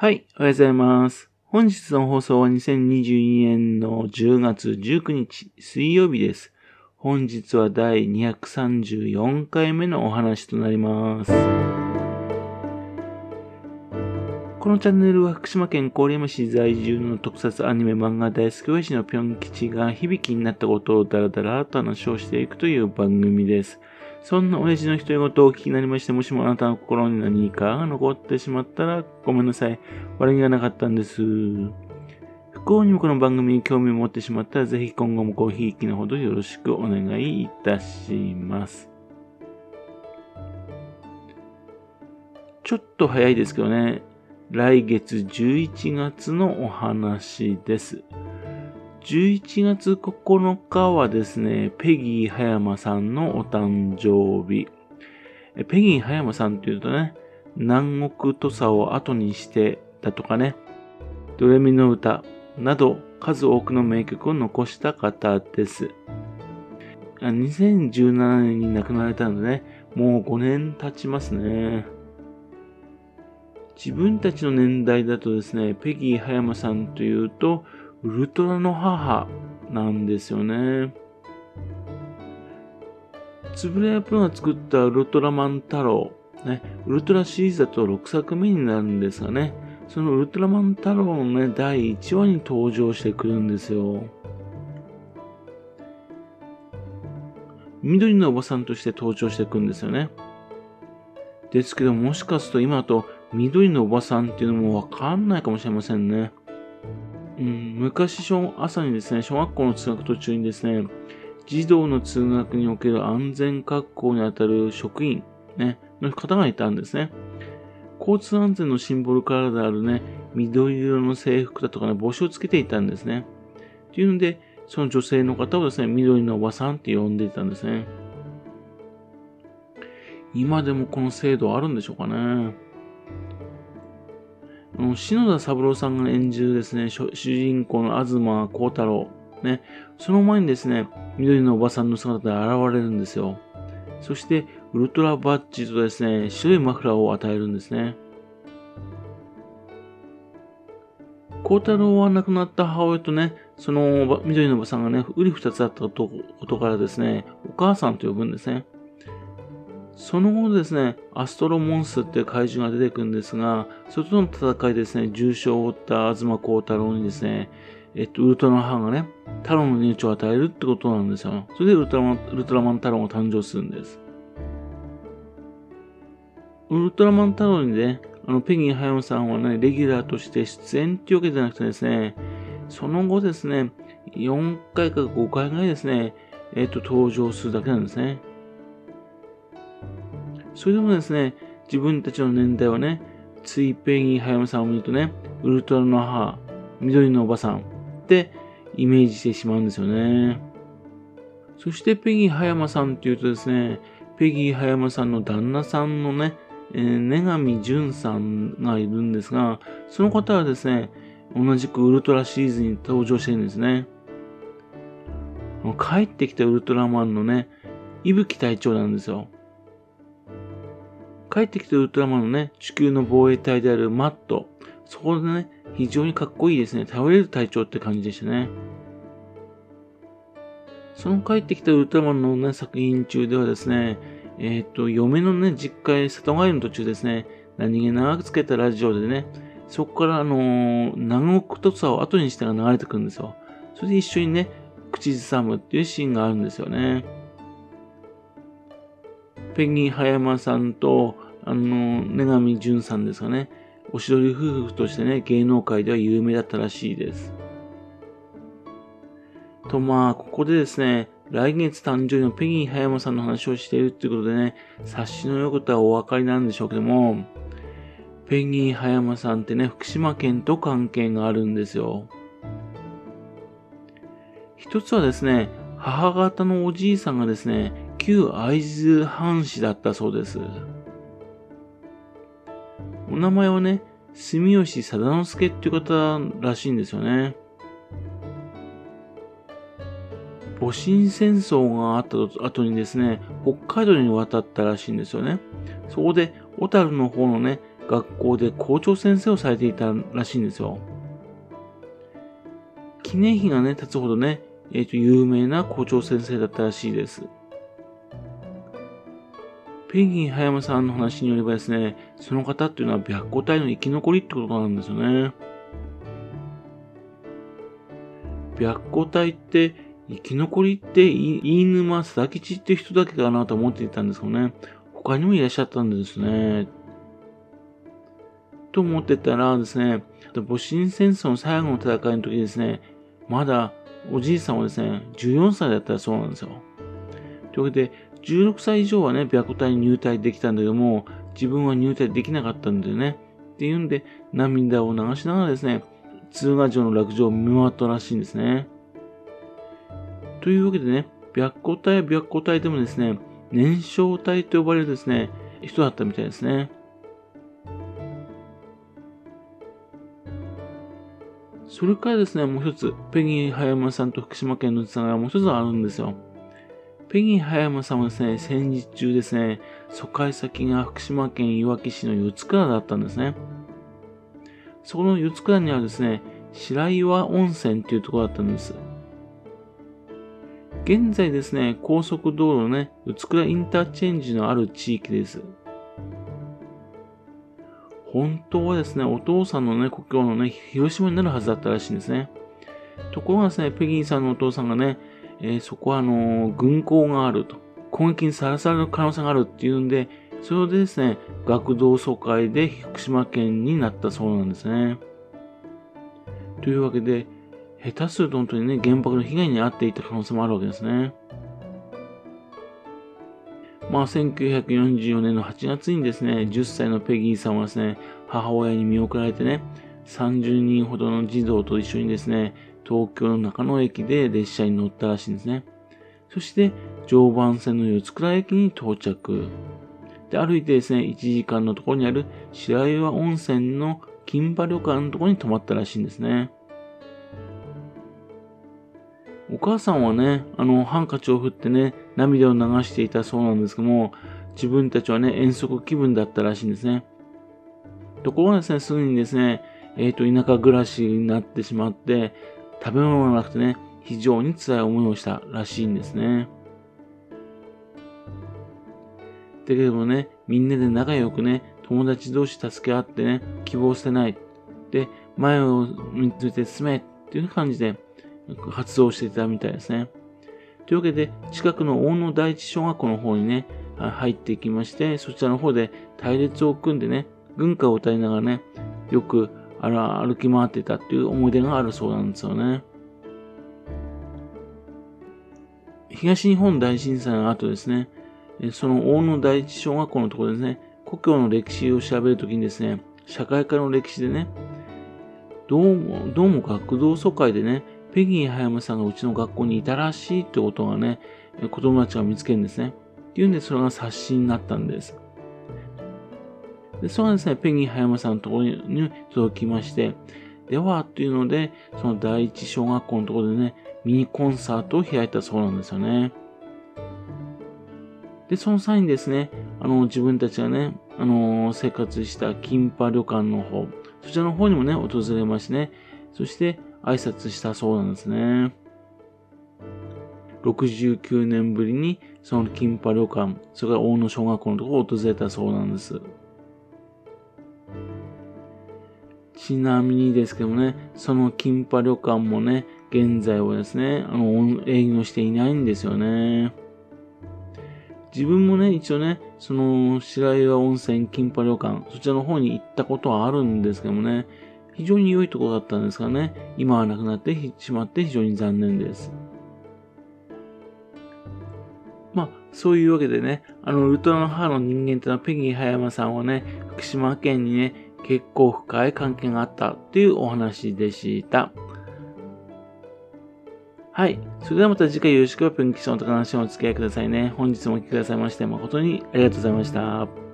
はい、おはようございます。本日の放送は2022年の10月19日水曜日です。本日は第234回目のお話となります。このチャンネルは福島県郡山市在住の特撮アニメ漫画大好き親父のぴょん吉が響きになったことをダラダラと話をしていくという番組です。そんな親父の独り言をお聞きになりまして、もしもあなたの心に何かが残ってしまったらごめんなさい。悪気がなかったんです。不幸にもこの番組に興味を持ってしまったら、ぜひ今後もごひいきのほどよろしくお願いいたします。ちょっと早いですけどね、来月11月のお話です。11月9日はですね、ペギー葉山さんのお誕生日。ペギー葉山さんっていうとね、南国土佐を後にしてだとかね、ドレミの歌など数多くの名曲を残した方です。2017年に亡くなられたのでね、もう5年経ちますね。自分たちの年代だとですね、ペギー葉山さんというと、ウルトラの母なんですよね。つぶれやプロが作ったウルトラマン太郎、ね、ウルトラシリーズだと6作目になるんですがね、そのウルトラマン太郎のね、第1話に登場してくるんですよ。緑のおばさんとして登場してくんですよね。ですけど、もしかすると今と緑のおばさんっていうのもわかんないかもしれませんね。うん、昔小、朝にですね、小学校の通学途中にですね、児童の通学における安全確保にあたる職員、ね、の方がいたんですね。交通安全のシンボルカラーであるね、緑色の制服だとかね、帽子をつけていたんですね。っていうので、その女性の方をですね、緑のおばさんって呼んでいたんですね。今でもこの制度あるんでしょうかね。あの篠田三郎さんが演じるですね、主人公の東幸太郎。ね、その前にですね、緑のおばさんの姿で現れるんですよ。そして、ウルトラバッジとですね、白いマフラーを与えるんですね。幸太郎は亡くなった母親とね、その緑のおばさんがね、うり二つだったことからですね、お母さんと呼ぶんですね。その後ですね、アストロモンスっていう怪獣が出てくるんですが、それとの戦いですね、重傷を負った東幸太郎にですね、えっと、ウルトラマンハンがね、太郎の命を与えるってことなんですよ。それでウルトラマン、ウルトラマン太郎が誕生するんです。ウルトラマン太郎にね、あの、ペギー葉山さんはね、レギュラーとして出演っていうわけじゃなくてですね、その後ですね、4回か5回ぐらいですね、えっと、登場するだけなんですね。それでもですね、自分たちの年代はね、ついペギー葉山さんを見るとね、ウルトラの母、緑のおばさんってイメージしてしまうんですよね。そしてペギー葉山さんっていうとですね、ペギー葉山さんの旦那さんのね、えー、根上淳さんがいるんですが、その方はですね、同じくウルトラシリーズに登場してるんですね。帰ってきたウルトラマンのね、伊吹隊長なんですよ。帰ってきたウルトラマンのね、地球の防衛隊であるマット。そこでね、非常にかっこいいですね。頼れる隊長って感じでしたね。その帰ってきたウルトラマンのね、作品中ではですね、えっ、ー、と、嫁のね、実家へ里帰りの途中ですね、何気なくつけたラジオでね、そこからあのー、南国土佐を後にしてが流れてくるんですよ。それで一緒にね、口ずさむっていうシーンがあるんですよね。ペンギー葉山さんと、あの、根上淳さんですかね。おしどり夫婦としてね、芸能界では有名だったらしいです。と、まあ、ここでですね、来月誕生日のペギー葉山さんの話をしているっていうことでね、察しの良いことはお分かりなんでしょうけども、ペギー葉山さんってね、福島県と関係があるんですよ。一つはですね、母方のおじいさんがですね、旧会津藩士だったそうです。お名前はね、住吉貞之助っていう方らしいんですよね。戊辰戦争があった後にですね、北海道に渡ったらしいんですよね。そこで、小樽の方のね、学校で校長先生をされていたらしいんですよ。記念碑がね、立つほどね、えっ、ー、と、有名な校長先生だったらしいです。ペンギン葉山さんの話によればですね、その方っていうのは白虎隊の生き残りってことなんですよね。白虎隊って生き残りって飯沼貞吉って人だけかなと思っていたんですけどね。他にもいらっしゃったんですね。と思ってたらですね、戊辰戦争の最後の戦いの時ですね、まだおじいさんはですね、14歳だったそうなんですよ。というわけで、16歳以上はね、白虎隊に入隊できたんだけども、自分は入隊できなかったんだよね。っていうんで、涙を流しながらですね、通賀城の落城を見回ったらしいんですね。というわけでね、白虎隊は白虎隊でもですね、年少隊と呼ばれるですね、人だったみたいですね。それからですね、もう一つ、ペギー葉山さんと福島県のつながりがもう一つあるんですよ。ペギー葉山さんはですね、戦時中ですね、疎開先が福島県いわき市の四つ倉だったんですね。そこの四つ倉にあるですね、白岩温泉っていうところだったんです。現在ですね、高速道路のね、四つ倉インターチェンジのある地域です。本当はですね、お父さんのね、故郷のね、広島になるはずだったらしいんですね。ところがですね、ペギーさんのお父さんがね、えー、そこはあのー、軍港があると。攻撃にさらされる可能性があるっていうんで、それでですね、学童疎開で福島県になったそうなんですね。というわけで、下手すると本当にね、原爆の被害に遭っていた可能性もあるわけですね。まあ、1944年の8月にですね、10歳のペギーさんはですね、母親に見送られてね、30人ほどの児童と一緒にですね、東京の中野駅で列車に乗ったらしいんですね。そして、常磐線の四つ倉駅に到着。で、歩いてですね、1時間のところにある白岩温泉の金馬旅館のところに泊まったらしいんですね。お母さんはね、あの、ハンカチを振ってね、涙を流していたそうなんですけども、自分たちはね、遠足気分だったらしいんですね。ところがですね、すぐにですね、えっ、ー、と、田舎暮らしになってしまって、食べ物がなくてね、非常に辛い思いをしたらしいんですね。だけどもね、みんなで仲良くね、友達同士助け合ってね、希望捨てない。で、前を見つめて進めっていう感じで、発動していたみたいですね。というわけで、近くの大野第一小学校の方にね、入っていきまして、そちらの方で隊列を組んでね、軍歌を歌いながらね、よく歩き回ってたっていう思い出があるそうなんですよね。東日本大震災の後ですね、その大野第一小学校のところですね、故郷の歴史を調べるときにですね、社会科の歴史でね、どうも、どうも学童疎開でね、ペギー葉山さんがうちの学校にいたらしいってことがね、子供たちが見つけるんですね。っていうんで、それが冊子になったんです。で、それがですね、ペギー葉山さんのところに届きまして、では、っていうので、その第一小学校のところでね、ミニコンサートを開いたそうなんですよね。で、その際にですね、あの、自分たちがね、あの、生活した金パ旅館の方、そちらの方にもね、訪れましてね、そして、挨拶したそうなんですね。69年ぶりにその金パ旅館、それから大野小学校のところを訪れたそうなんです。ちなみにですけどもね、その金パ旅館もね、現在はですね、あの、営業していないんですよね。自分もね、一応ね、その、白岩温泉金パ旅館、そちらの方に行ったことはあるんですけどもね、非常に良いところだったんですがね、今はなくなってしまって非常に残念です。まあ、そういうわけでね、あの、ウルトラの母の人間というのはペギー葉山さんはね、福島県にね、結構深い関係があったというお話でした。はい。それではまた次回よろしくペンキションと話をお付き合いくださいね。本日もお聴きくださいまして誠にありがとうございました。